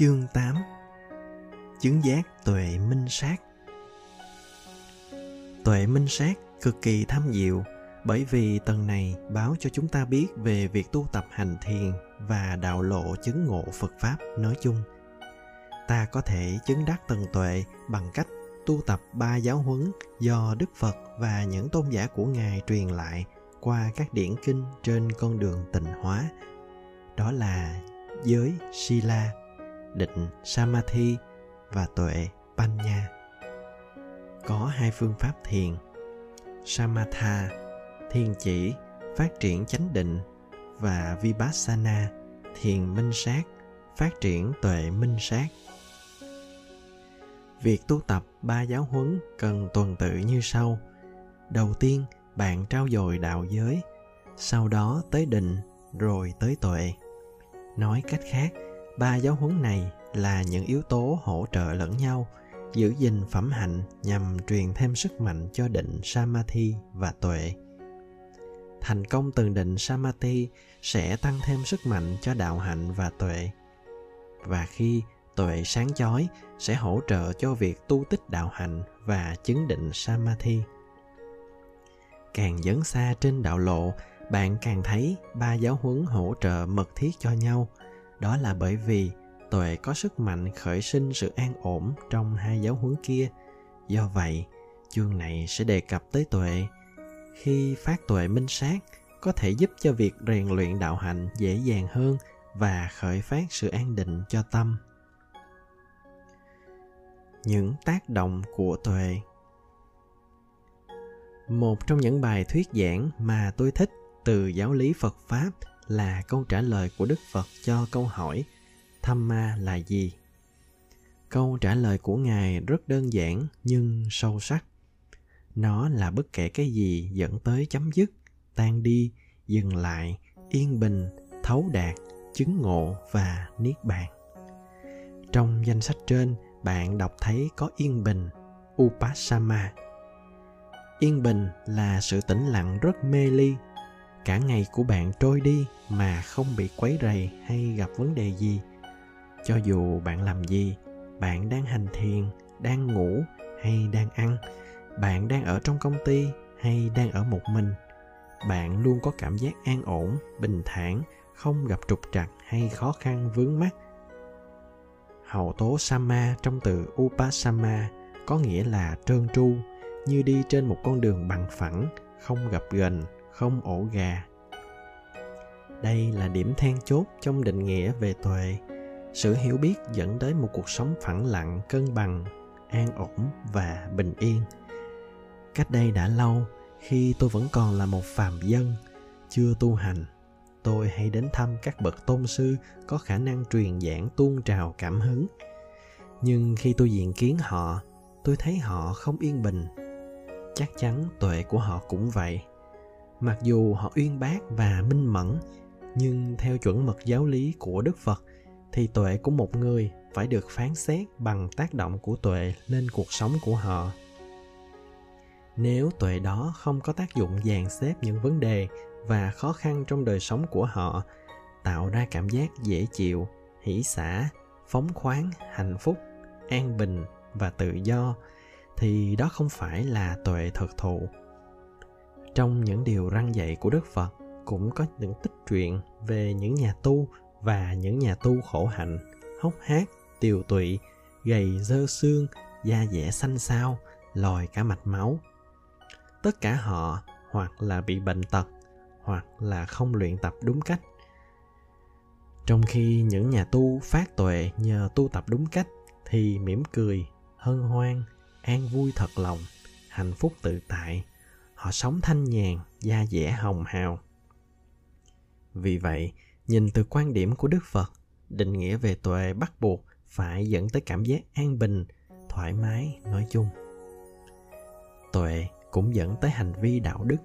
Chương 8 Chứng giác tuệ minh sát Tuệ minh sát cực kỳ tham diệu bởi vì tầng này báo cho chúng ta biết về việc tu tập hành thiền và đạo lộ chứng ngộ Phật Pháp nói chung. Ta có thể chứng đắc tầng tuệ bằng cách tu tập ba giáo huấn do Đức Phật và những tôn giả của Ngài truyền lại qua các điển kinh trên con đường tịnh hóa. Đó là giới Sila, định Samadhi và tuệ Panya. Có hai phương pháp thiền. Samatha, thiền chỉ, phát triển chánh định và Vipassana, thiền minh sát, phát triển tuệ minh sát. Việc tu tập ba giáo huấn cần tuần tự như sau. Đầu tiên, bạn trao dồi đạo giới, sau đó tới định, rồi tới tuệ. Nói cách khác, ba giáo huấn này là những yếu tố hỗ trợ lẫn nhau, giữ gìn phẩm hạnh nhằm truyền thêm sức mạnh cho định samadhi và tuệ. Thành công từ định samadhi sẽ tăng thêm sức mạnh cho đạo hạnh và tuệ. Và khi tuệ sáng chói, sẽ hỗ trợ cho việc tu tích đạo hạnh và chứng định samadhi. Càng dấn xa trên đạo lộ, bạn càng thấy ba giáo huấn hỗ trợ mật thiết cho nhau đó là bởi vì tuệ có sức mạnh khởi sinh sự an ổn trong hai giáo huấn kia. Do vậy, chương này sẽ đề cập tới tuệ. Khi phát tuệ minh sát, có thể giúp cho việc rèn luyện đạo hạnh dễ dàng hơn và khởi phát sự an định cho tâm. Những tác động của tuệ. Một trong những bài thuyết giảng mà tôi thích từ giáo lý phật pháp là câu trả lời của đức phật cho câu hỏi, tham ma là gì? Câu trả lời của ngài rất đơn giản nhưng sâu sắc. Nó là bất kể cái gì dẫn tới chấm dứt, tan đi, dừng lại, yên bình, thấu đạt, chứng ngộ và niết bàn. Trong danh sách trên, bạn đọc thấy có yên bình upasama yên bình là sự tĩnh lặng rất mê ly cả ngày của bạn trôi đi mà không bị quấy rầy hay gặp vấn đề gì. Cho dù bạn làm gì, bạn đang hành thiền, đang ngủ hay đang ăn, bạn đang ở trong công ty hay đang ở một mình, bạn luôn có cảm giác an ổn, bình thản, không gặp trục trặc hay khó khăn vướng mắt hậu tố sama trong từ upasama có nghĩa là trơn tru, như đi trên một con đường bằng phẳng, không gặp gành không ổ gà. Đây là điểm then chốt trong định nghĩa về tuệ. Sự hiểu biết dẫn đến một cuộc sống phẳng lặng, cân bằng, an ổn và bình yên. Cách đây đã lâu, khi tôi vẫn còn là một phàm dân, chưa tu hành, tôi hay đến thăm các bậc tôn sư có khả năng truyền giảng tuôn trào cảm hứng. Nhưng khi tôi diện kiến họ, tôi thấy họ không yên bình. Chắc chắn tuệ của họ cũng vậy mặc dù họ uyên bác và minh mẫn, nhưng theo chuẩn mực giáo lý của đức phật, thì tuệ của một người phải được phán xét bằng tác động của tuệ lên cuộc sống của họ. Nếu tuệ đó không có tác dụng dàn xếp những vấn đề và khó khăn trong đời sống của họ, tạo ra cảm giác dễ chịu, hỷ xả, phóng khoáng, hạnh phúc, an bình và tự do, thì đó không phải là tuệ thực thụ trong những điều răng dạy của đức phật, cũng có những tích truyện về những nhà tu và những nhà tu khổ hạnh, hốc hác, tiều tụy, gầy dơ xương, da dẻ xanh xao, lòi cả mạch máu. Tất cả họ hoặc là bị bệnh tật, hoặc là không luyện tập đúng cách. Trong khi những nhà tu phát tuệ nhờ tu tập đúng cách, thì mỉm cười, hân hoan, an vui thật lòng, hạnh phúc tự tại họ sống thanh nhàn, da dẻ hồng hào. Vì vậy, nhìn từ quan điểm của đức phật, định nghĩa về tuệ bắt buộc phải dẫn tới cảm giác an bình, thoải mái, nói chung. Tuệ cũng dẫn tới hành vi đạo đức.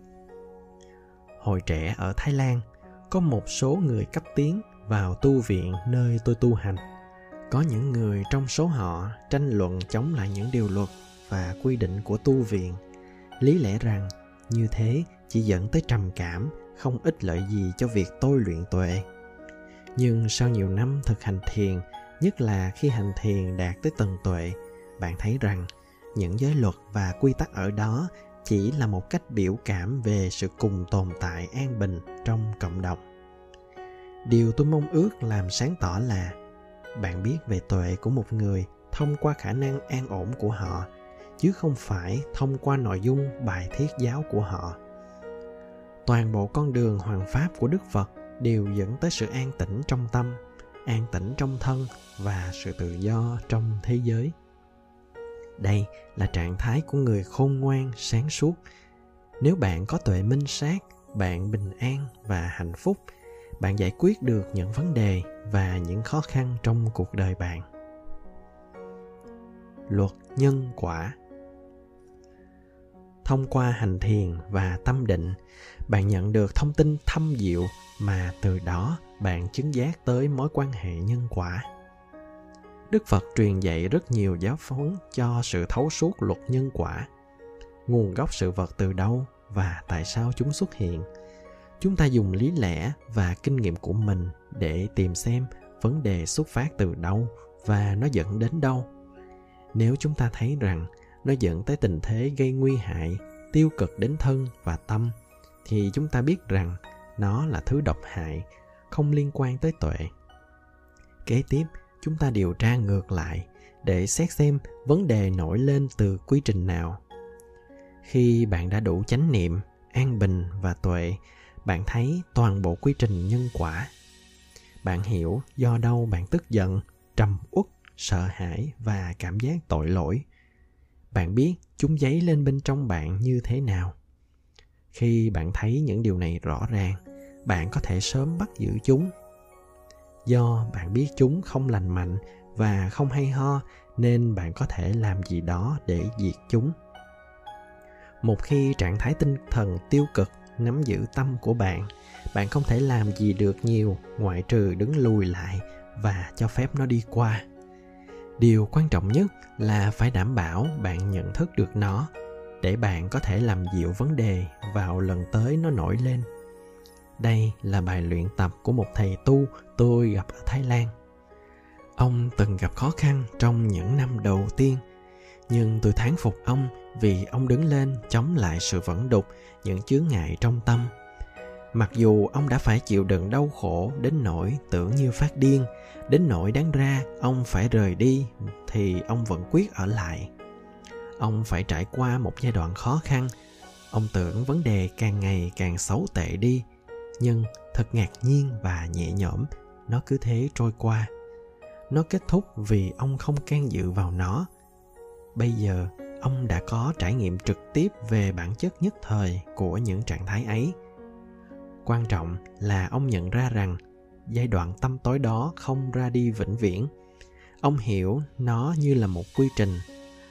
Hồi trẻ ở thái lan, có một số người cấp tiến vào tu viện nơi tôi tu hành. Có những người trong số họ tranh luận chống lại những điều luật và quy định của tu viện. Lý lẽ rằng như thế, chỉ dẫn tới trầm cảm, không ích lợi gì cho việc tôi luyện tuệ. Nhưng sau nhiều năm thực hành thiền, nhất là khi hành thiền đạt tới tầng tuệ, bạn thấy rằng những giới luật và quy tắc ở đó chỉ là một cách biểu cảm về sự cùng tồn tại an bình trong cộng đồng. Điều tôi mong ước làm sáng tỏ là, bạn biết về tuệ của một người thông qua khả năng an ổn của họ chứ không phải thông qua nội dung bài thiết giáo của họ. Toàn bộ con đường hoàng pháp của đức phật đều dẫn tới sự an tĩnh trong tâm, an tĩnh trong thân và sự tự do trong thế giới. Đây là trạng thái của người khôn ngoan, sáng suốt. Nếu bạn có tuệ minh sát, bạn bình an và hạnh phúc, bạn giải quyết được những vấn đề và những khó khăn trong cuộc đời bạn. Luật nhân quả thông qua hành thiền và tâm định. Bạn nhận được thông tin thâm diệu mà từ đó bạn chứng giác tới mối quan hệ nhân quả. Đức phật truyền dạy rất nhiều giáo phóng cho sự thấu suốt luật nhân quả. Nguồn gốc sự vật từ đâu và tại sao chúng xuất hiện? Chúng ta dùng lý lẽ và kinh nghiệm của mình để tìm xem vấn đề xuất phát từ đâu và nó dẫn đến đâu. Nếu chúng ta thấy rằng nó dẫn tới tình thế gây nguy hại, tiêu cực đến thân và tâm, thì chúng ta biết rằng nó là thứ độc hại, không liên quan tới tuệ. Kế tiếp, chúng ta điều tra ngược lại để xét xem vấn đề nổi lên từ quy trình nào. Khi bạn đã đủ chánh niệm, an bình và tuệ, bạn thấy toàn bộ quy trình nhân quả. Bạn hiểu do đâu bạn tức giận, trầm uất, sợ hãi và cảm giác tội lỗi bạn biết chúng dấy lên bên trong bạn như thế nào? Khi bạn thấy những điều này rõ ràng, bạn có thể sớm bắt giữ chúng. Do bạn biết chúng không lành mạnh và không hay ho, nên bạn có thể làm gì đó để diệt chúng. Một khi trạng thái tinh thần tiêu cực nắm giữ tâm của bạn bạn không thể làm gì được nhiều ngoại trừ đứng lùi lại và cho phép nó đi qua điều quan trọng nhất là phải đảm bảo bạn nhận thức được nó, để bạn có thể làm dịu vấn đề vào lần tới nó nổi lên. Đây là bài luyện tập của một thầy tu tôi gặp ở thái lan. Ông từng gặp khó khăn trong những năm đầu tiên, nhưng tôi thán phục ông vì ông đứng lên chống lại sự vẫn đục, những chướng ngại trong tâm mặc dù ông đã phải chịu đựng đau khổ đến nỗi tưởng như phát điên, đến nỗi đáng ra ông phải rời đi thì ông vẫn quyết ở lại. Ông phải trải qua một giai đoạn khó khăn. Ông tưởng vấn đề càng ngày càng xấu tệ đi, nhưng thật ngạc nhiên và nhẹ nhõm, nó cứ thế trôi qua. Nó kết thúc vì ông không can dự vào nó. Bây giờ, ông đã có trải nghiệm trực tiếp về bản chất nhất thời của những trạng thái ấy quan trọng là ông nhận ra rằng giai đoạn tâm tối đó không ra đi vĩnh viễn. Ông hiểu nó như là một quy trình.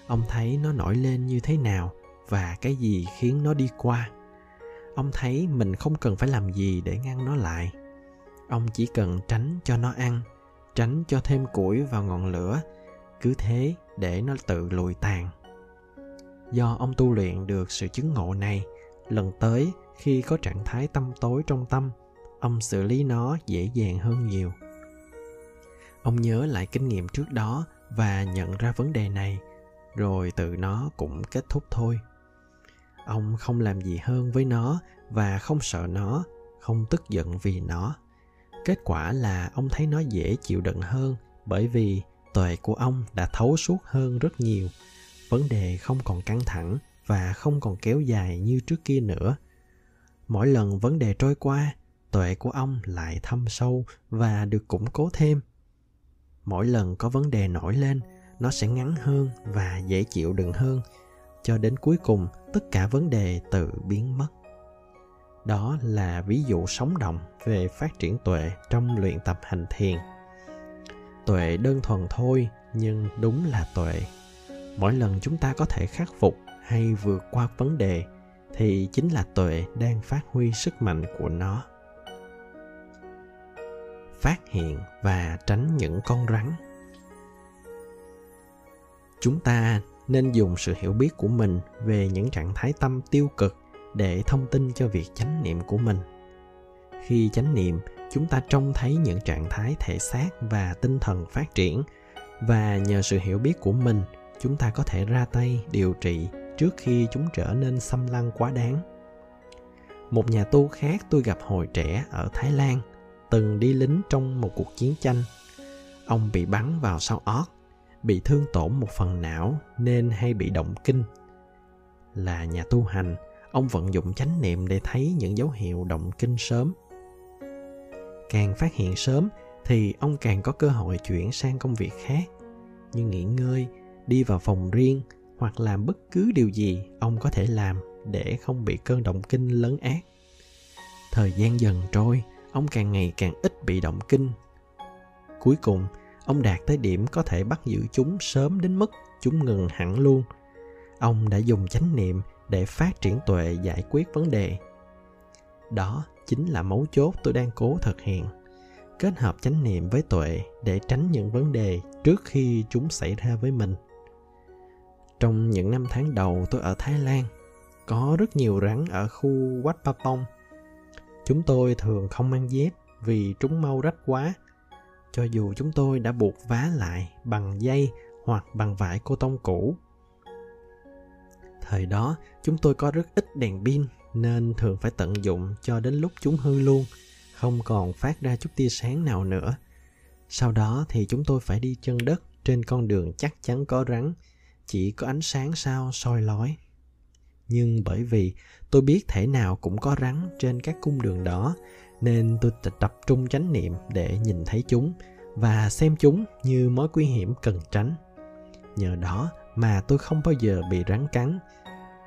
Ông thấy nó nổi lên như thế nào và cái gì khiến nó đi qua. Ông thấy mình không cần phải làm gì để ngăn nó lại. Ông chỉ cần tránh cho nó ăn, tránh cho thêm củi vào ngọn lửa, cứ thế để nó tự lùi tàn. Do ông tu luyện được sự chứng ngộ này, lần tới khi có trạng thái tâm tối trong tâm, ông xử lý nó dễ dàng hơn nhiều. Ông nhớ lại kinh nghiệm trước đó và nhận ra vấn đề này, rồi tự nó cũng kết thúc thôi. Ông không làm gì hơn với nó và không sợ nó, không tức giận vì nó. Kết quả là ông thấy nó dễ chịu đựng hơn bởi vì tuệ của ông đã thấu suốt hơn rất nhiều. Vấn đề không còn căng thẳng và không còn kéo dài như trước kia nữa mỗi lần vấn đề trôi qua, tuệ của ông lại thâm sâu và được củng cố thêm. Mỗi lần có vấn đề nổi lên, nó sẽ ngắn hơn và dễ chịu đựng hơn, cho đến cuối cùng tất cả vấn đề tự biến mất. Đó là ví dụ sống động về phát triển tuệ trong luyện tập hành thiền. Tuệ đơn thuần thôi, nhưng đúng là tuệ. Mỗi lần chúng ta có thể khắc phục hay vượt qua vấn đề thì chính là tuệ đang phát huy sức mạnh của nó. Phát hiện và tránh những con rắn. Chúng ta nên dùng sự hiểu biết của mình về những trạng thái tâm tiêu cực để thông tin cho việc chánh niệm của mình. Khi chánh niệm, chúng ta trông thấy những trạng thái thể xác và tinh thần phát triển và nhờ sự hiểu biết của mình, chúng ta có thể ra tay điều trị trước khi chúng trở nên xâm lăng quá đáng. Một nhà tu khác tôi gặp hồi trẻ ở thái lan, từng đi lính trong một cuộc chiến tranh. Ông bị bắn vào sau ót, bị thương tổn một phần não nên hay bị động kinh. Là nhà tu hành, ông vận dụng chánh niệm để thấy những dấu hiệu động kinh sớm. Càng phát hiện sớm thì ông càng có cơ hội chuyển sang công việc khác, như nghỉ ngơi, đi vào phòng riêng hoặc làm bất cứ điều gì ông có thể làm để không bị cơn động kinh lớn ác. Thời gian dần trôi, ông càng ngày càng ít bị động kinh. Cuối cùng, ông đạt tới điểm có thể bắt giữ chúng sớm đến mức chúng ngừng hẳn luôn. Ông đã dùng chánh niệm để phát triển tuệ giải quyết vấn đề. Đó chính là mấu chốt tôi đang cố thực hiện. Kết hợp chánh niệm với tuệ để tránh những vấn đề trước khi chúng xảy ra với mình trong những năm tháng đầu tôi ở thái lan có rất nhiều rắn ở khu Wat Papong. Chúng tôi thường không mang dép vì chúng mau rách quá. Cho dù chúng tôi đã buộc vá lại bằng dây hoặc bằng vải cô tông cũ. Thời đó, chúng tôi có rất ít đèn pin nên thường phải tận dụng cho đến lúc chúng hư luôn, không còn phát ra chút tia sáng nào nữa. Sau đó thì chúng tôi phải đi chân đất trên con đường chắc chắn có rắn, chỉ có ánh sáng sao soi lói. Nhưng bởi vì tôi biết thể nào cũng có rắn trên các cung đường đó, nên tôi tập trung chánh niệm để nhìn thấy chúng và xem chúng như mối nguy hiểm cần tránh. Nhờ đó mà tôi không bao giờ bị rắn cắn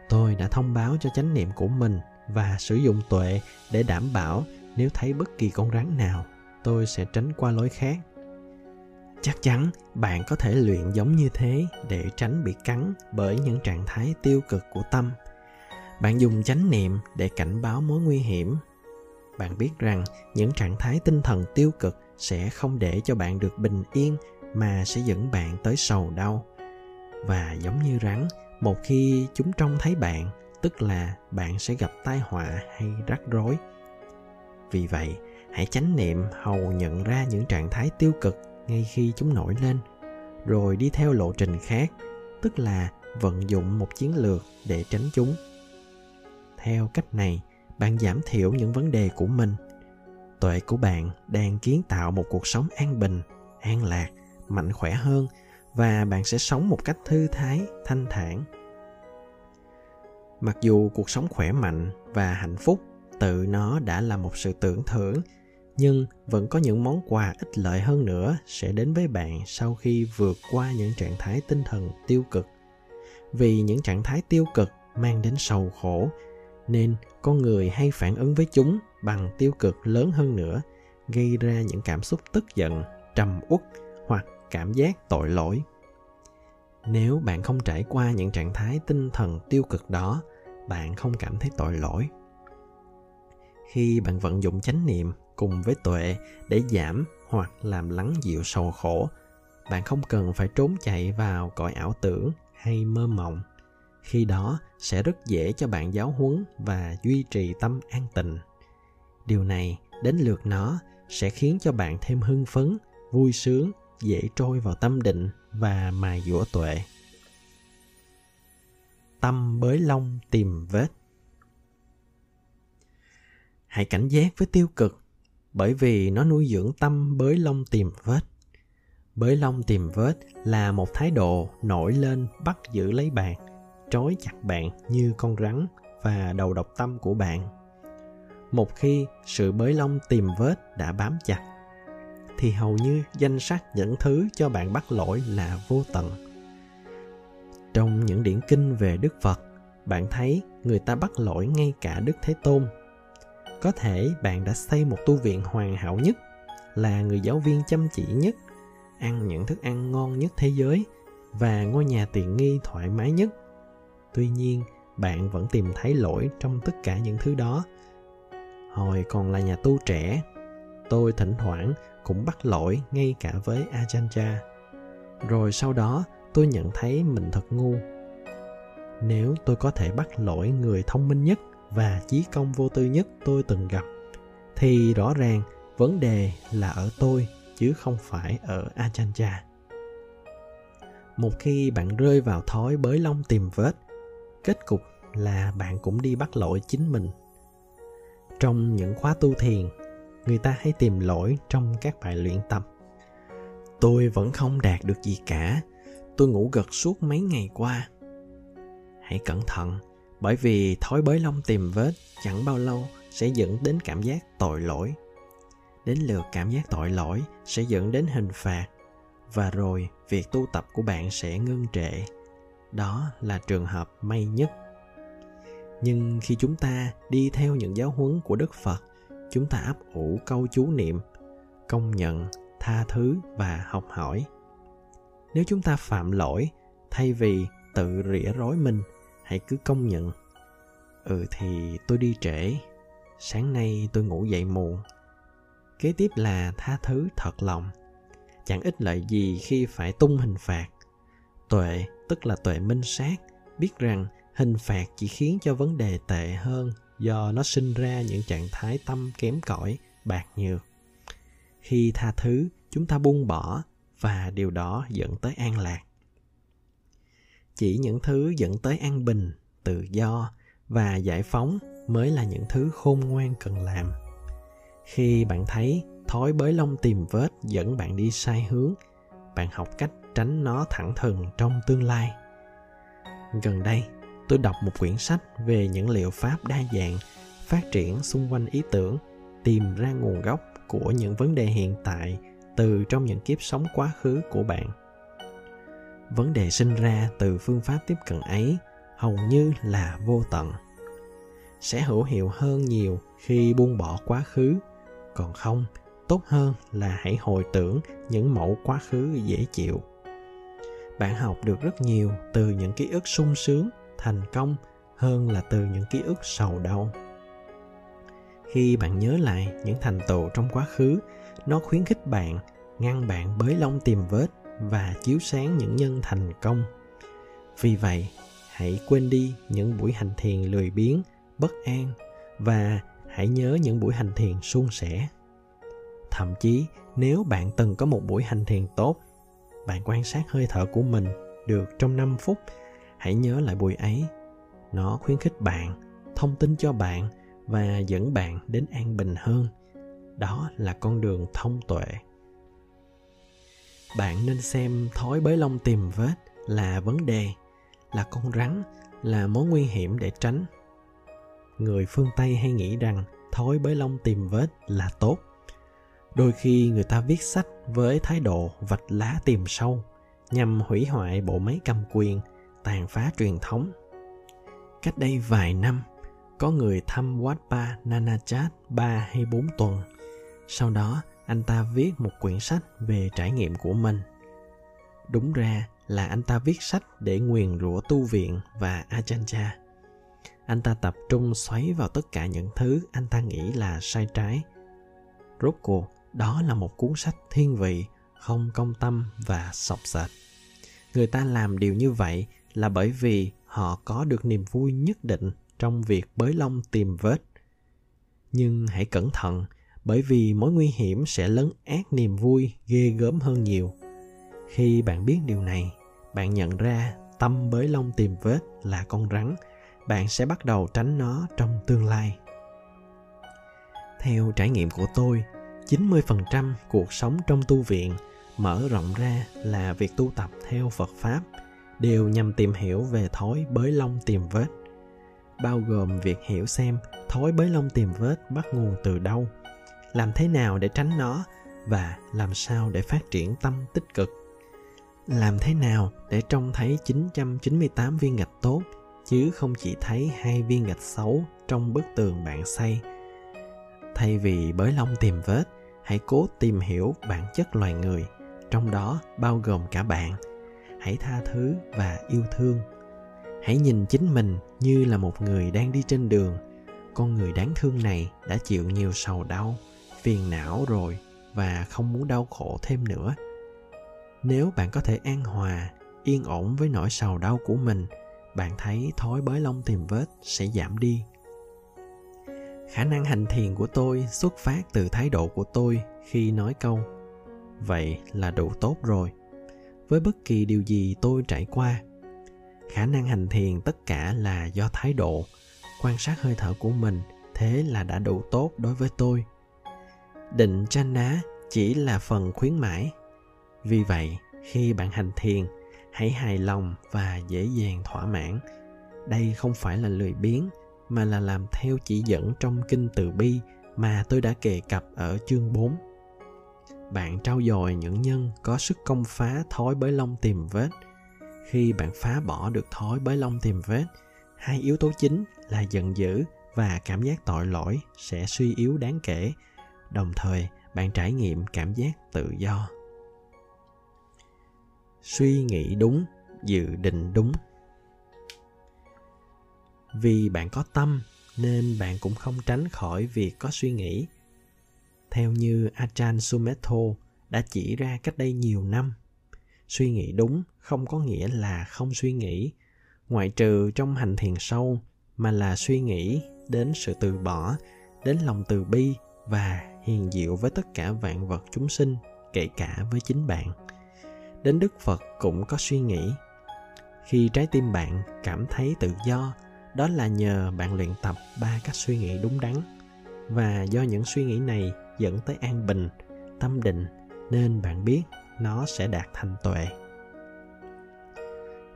tôi đã thông báo cho chánh niệm của mình và sử dụng tuệ để đảm bảo nếu thấy bất kỳ con rắn nào tôi sẽ tránh qua lối khác chắc chắn bạn có thể luyện giống như thế để tránh bị cắn bởi những trạng thái tiêu cực của tâm. Bạn dùng chánh niệm để cảnh báo mối nguy hiểm. Bạn biết rằng những trạng thái tinh thần tiêu cực sẽ không để cho bạn được bình yên mà sẽ dẫn bạn tới sầu đau. Và giống như rắn, một khi chúng trông thấy bạn, tức là bạn sẽ gặp tai họa hay rắc rối. Vì vậy, hãy chánh niệm hầu nhận ra những trạng thái tiêu cực ngay khi chúng nổi lên, rồi đi theo lộ trình khác, tức là vận dụng một chiến lược để tránh chúng. Theo cách này, bạn giảm thiểu những vấn đề của mình. Tuệ của bạn đang kiến tạo một cuộc sống an bình, an lạc, mạnh khỏe hơn và bạn sẽ sống một cách thư thái, thanh thản. Mặc dù cuộc sống khỏe mạnh và hạnh phúc, tự nó đã là một sự tưởng thưởng nhưng vẫn có những món quà ích lợi hơn nữa sẽ đến với bạn sau khi vượt qua những trạng thái tinh thần tiêu cực. Vì những trạng thái tiêu cực mang đến sầu khổ, nên con người hay phản ứng với chúng bằng tiêu cực lớn hơn nữa, gây ra những cảm xúc tức giận, trầm uất hoặc cảm giác tội lỗi. Nếu bạn không trải qua những trạng thái tinh thần tiêu cực đó, bạn không cảm thấy tội lỗi. Khi bạn vận dụng chánh niệm cùng với tuệ để giảm hoặc làm lắng dịu sầu khổ. Bạn không cần phải trốn chạy vào cõi ảo tưởng hay mơ mộng. Khi đó sẽ rất dễ cho bạn giáo huấn và duy trì tâm an tịnh. Điều này, đến lượt nó, sẽ khiến cho bạn thêm hưng phấn, vui sướng, dễ trôi vào tâm định và mài dũa tuệ. Tâm bới lông tìm vết. Hãy cảnh giác với tiêu cực bởi vì nó nuôi dưỡng tâm bới lông tìm vết. Bới lông tìm vết là một thái độ nổi lên bắt giữ lấy bạn, trói chặt bạn như con rắn và đầu độc tâm của bạn. Một khi sự bới lông tìm vết đã bám chặt, thì hầu như danh sách những thứ cho bạn bắt lỗi là vô tận. Trong những điển kinh về đức phật, bạn thấy người ta bắt lỗi ngay cả đức thế tôn có thể bạn đã xây một tu viện hoàn hảo nhất, là người giáo viên chăm chỉ nhất, ăn những thức ăn ngon nhất thế giới, và ngôi nhà tiện nghi thoải mái nhất. Tuy nhiên, bạn vẫn tìm thấy lỗi trong tất cả những thứ đó. Hồi còn là nhà tu trẻ, tôi thỉnh thoảng cũng bắt lỗi ngay cả với ajanja rồi sau đó, tôi nhận thấy mình thật ngu. Nếu tôi có thể bắt lỗi người thông minh nhất và chí công vô tư nhất tôi từng gặp thì rõ ràng vấn đề là ở tôi chứ không phải ở Achanja. Một khi bạn rơi vào thói bới lông tìm vết, kết cục là bạn cũng đi bắt lỗi chính mình. Trong những khóa tu thiền, người ta hay tìm lỗi trong các bài luyện tập. Tôi vẫn không đạt được gì cả, tôi ngủ gật suốt mấy ngày qua. Hãy cẩn thận, bởi vì thói bới lông tìm vết chẳng bao lâu sẽ dẫn đến cảm giác tội lỗi. Đến lượt cảm giác tội lỗi sẽ dẫn đến hình phạt, và rồi việc tu tập của bạn sẽ ngưng trệ. Đó là trường hợp may nhất. Nhưng khi chúng ta đi theo những giáo huấn của đức phật, chúng ta ấp ủ câu chú niệm, công nhận, tha thứ và học hỏi. Nếu chúng ta phạm lỗi thay vì tự rỉa rối mình hãy cứ công nhận. Ừ thì tôi đi trễ. Sáng nay tôi ngủ dậy muộn. Kế tiếp là tha thứ thật lòng. Chẳng ích lợi gì khi phải tung hình phạt. Tuệ, tức là tuệ minh sát, biết rằng hình phạt chỉ khiến cho vấn đề tệ hơn do nó sinh ra những trạng thái tâm kém cỏi, bạc nhược. Khi tha thứ, chúng ta buông bỏ và điều đó dẫn tới an lạc chỉ những thứ dẫn tới an bình, tự do và giải phóng mới là những thứ khôn ngoan cần làm. Khi bạn thấy thói bới lông tìm vết dẫn bạn đi sai hướng, bạn học cách tránh nó thẳng thừng trong tương lai. Gần đây, tôi đọc một quyển sách về những liệu pháp đa dạng phát triển xung quanh ý tưởng, tìm ra nguồn gốc của những vấn đề hiện tại từ trong những kiếp sống quá khứ của bạn vấn đề sinh ra từ phương pháp tiếp cận ấy hầu như là vô tận. Sẽ hữu hiệu hơn nhiều khi buông bỏ quá khứ. Còn không, tốt hơn là hãy hồi tưởng những mẫu quá khứ dễ chịu. Bạn học được rất nhiều từ những ký ức sung sướng, thành công hơn là từ những ký ức sầu đau. Khi bạn nhớ lại những thành tựu trong quá khứ, nó khuyến khích bạn, ngăn bạn bới lông tìm vết và chiếu sáng những nhân thành công. Vì vậy, hãy quên đi những buổi hành thiền lười biếng, bất an và hãy nhớ những buổi hành thiền suôn sẻ. Thậm chí, nếu bạn từng có một buổi hành thiền tốt, bạn quan sát hơi thở của mình được trong 5 phút, hãy nhớ lại buổi ấy. Nó khuyến khích bạn, thông tin cho bạn và dẫn bạn đến an bình hơn. Đó là con đường thông tuệ bạn nên xem thói bới lông tìm vết là vấn đề là con rắn là mối nguy hiểm để tránh. Người phương tây hay nghĩ rằng thói bới lông tìm vết là tốt. Đôi khi người ta viết sách với thái độ vạch lá tìm sâu nhằm hủy hoại bộ máy cầm quyền tàn phá truyền thống. Cách đây vài năm có người thăm Wat Pa Nanachat 3 hay 4 tuần. Sau đó, anh ta viết một quyển sách về trải nghiệm của mình. Đúng ra là anh ta viết sách để nguyền rủa tu viện và achancha Anh ta tập trung xoáy vào tất cả những thứ anh ta nghĩ là sai trái. Rốt cuộc, đó là một cuốn sách thiên vị không công tâm và sọc sệt người ta làm điều như vậy là bởi vì họ có được niềm vui nhất định trong việc bới lông tìm vết nhưng hãy cẩn thận bởi vì mối nguy hiểm sẽ lấn át niềm vui ghê gớm hơn nhiều. Khi bạn biết điều này, bạn nhận ra tâm bới lông tìm vết là con rắn, bạn sẽ bắt đầu tránh nó trong tương lai. Theo trải nghiệm của tôi 90% cuộc sống trong tu viện mở rộng ra là việc tu tập theo Phật Pháp, đều nhằm tìm hiểu về thói bới lông tìm vết. Bao gồm việc hiểu xem thói bới lông tìm vết bắt nguồn từ đâu làm thế nào để tránh nó và làm sao để phát triển tâm tích cực? Làm thế nào để trông thấy 998 viên gạch tốt, chứ không chỉ thấy hai viên gạch xấu trong bức tường bạn xây? Thay vì bới lông tìm vết, hãy cố tìm hiểu bản chất loài người, trong đó bao gồm cả bạn. Hãy tha thứ và yêu thương. Hãy nhìn chính mình như là một người đang đi trên đường. Con người đáng thương này đã chịu nhiều sầu đau phiền não rồi và không muốn đau khổ thêm nữa. Nếu bạn có thể an hòa, yên ổn với nỗi sầu đau của mình, bạn thấy thói bới lông tìm vết sẽ giảm đi. Khả năng hành thiền của tôi xuất phát từ thái độ của tôi khi nói câu, vậy là đủ tốt rồi. Với bất kỳ điều gì tôi trải qua, khả năng hành thiền tất cả là do thái độ, quan sát hơi thở của mình, thế là đã đủ tốt đối với tôi định tranh ná chỉ là phần khuyến mãi vì vậy khi bạn hành thiền hãy hài lòng và dễ dàng thỏa mãn đây không phải là lười biếng mà là làm theo chỉ dẫn trong kinh từ bi mà tôi đã đề cập ở chương 4. Bạn trau dồi những nhân có sức công phá thói bới lông tìm vết. Khi bạn phá bỏ được thói bới lông tìm vết, hai yếu tố chính là giận dữ và cảm giác tội lỗi sẽ suy yếu đáng kể. Đồng thời, bạn trải nghiệm cảm giác tự do. Suy nghĩ đúng, dự định đúng vì bạn có tâm nên bạn cũng không tránh khỏi việc có suy nghĩ theo như Ajahn Sumedho đã chỉ ra cách đây nhiều năm suy nghĩ đúng không có nghĩa là không suy nghĩ ngoại trừ trong hành thiền sâu mà là suy nghĩ đến sự từ bỏ đến lòng từ bi và hiền diệu với tất cả vạn vật chúng sinh, kể cả với chính bạn. Đến đức phật cũng có suy nghĩ. Khi trái tim bạn cảm thấy tự do, đó là nhờ bạn luyện tập ba cách suy nghĩ đúng đắn. Và do những suy nghĩ này dẫn tới an bình, tâm định, nên bạn biết nó sẽ đạt thành tuệ.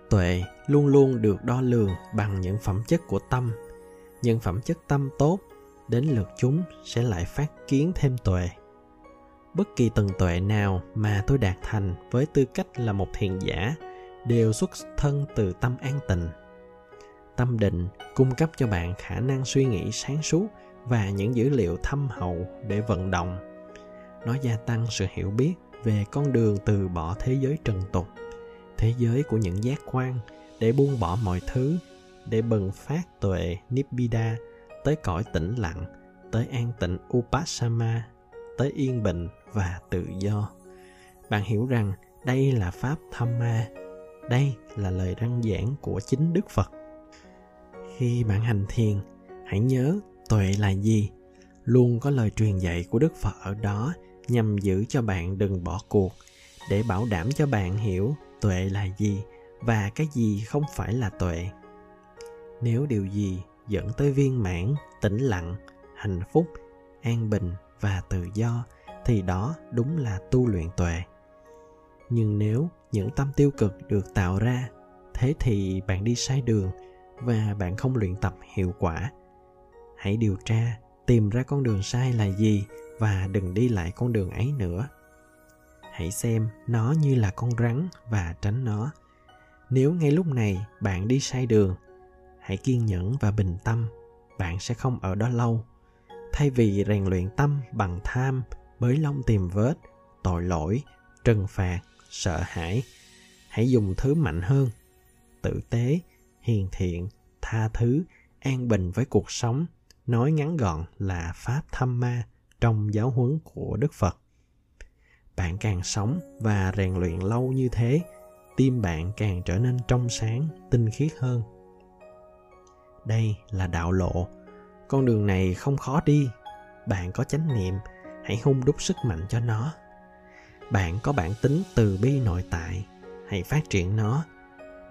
Tuệ luôn luôn được đo lường bằng những phẩm chất của tâm. Những phẩm chất tâm tốt đến lượt chúng sẽ lại phát kiến thêm tuệ. Bất kỳ tầng tuệ nào mà tôi đạt thành với tư cách là một thiền giả đều xuất thân từ tâm an tịnh. Tâm định cung cấp cho bạn khả năng suy nghĩ sáng suốt và những dữ liệu thâm hậu để vận động. Nó gia tăng sự hiểu biết về con đường từ bỏ thế giới trần tục, thế giới của những giác quan để buông bỏ mọi thứ, để bừng phát tuệ nibbida tới cõi tĩnh lặng tới an tịnh upasama tới yên bình và tự do. Bạn hiểu rằng đây là pháp Thamma, đây là lời răng giảng của chính đức phật. Khi bạn hành thiền hãy nhớ tuệ là gì. Luôn có lời truyền dạy của đức phật ở đó nhằm giữ cho bạn đừng bỏ cuộc để bảo đảm cho bạn hiểu tuệ là gì và cái gì không phải là tuệ. Nếu điều gì dẫn tới viên mãn, tĩnh lặng, hạnh phúc, an bình và tự do, thì đó đúng là tu luyện tuệ. Nhưng nếu những tâm tiêu cực được tạo ra, thế thì bạn đi sai đường và bạn không luyện tập hiệu quả. Hãy điều tra, tìm ra con đường sai là gì và đừng đi lại con đường ấy nữa. Hãy xem nó như là con rắn và tránh nó. Nếu ngay lúc này bạn đi sai đường hãy kiên nhẫn và bình tâm, bạn sẽ không ở đó lâu. Thay vì rèn luyện tâm bằng tham, bới lông tìm vết, tội lỗi, trừng phạt, sợ hãi, hãy dùng thứ mạnh hơn, tử tế, hiền thiện, tha thứ, an bình với cuộc sống, nói ngắn gọn là pháp thâm ma trong giáo huấn của đức phật. Bạn càng sống và rèn luyện lâu như thế, tim bạn càng trở nên trong sáng, tinh khiết hơn đây là đạo lộ. Con đường này không khó đi. Bạn có chánh niệm, hãy hung đúc sức mạnh cho nó. Bạn có bản tính từ bi nội tại, hãy phát triển nó.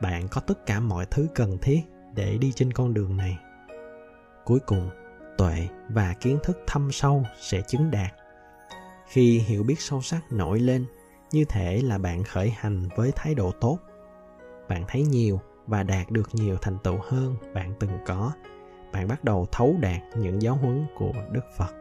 Bạn có tất cả mọi thứ cần thiết để đi trên con đường này. Cuối cùng, tuệ và kiến thức thâm sâu sẽ chứng đạt. Khi hiểu biết sâu sắc nổi lên, như thể là bạn khởi hành với thái độ tốt. Bạn thấy nhiều và đạt được nhiều thành tựu hơn bạn từng có. Bạn bắt đầu thấu đạt những giáo huấn của đức phật.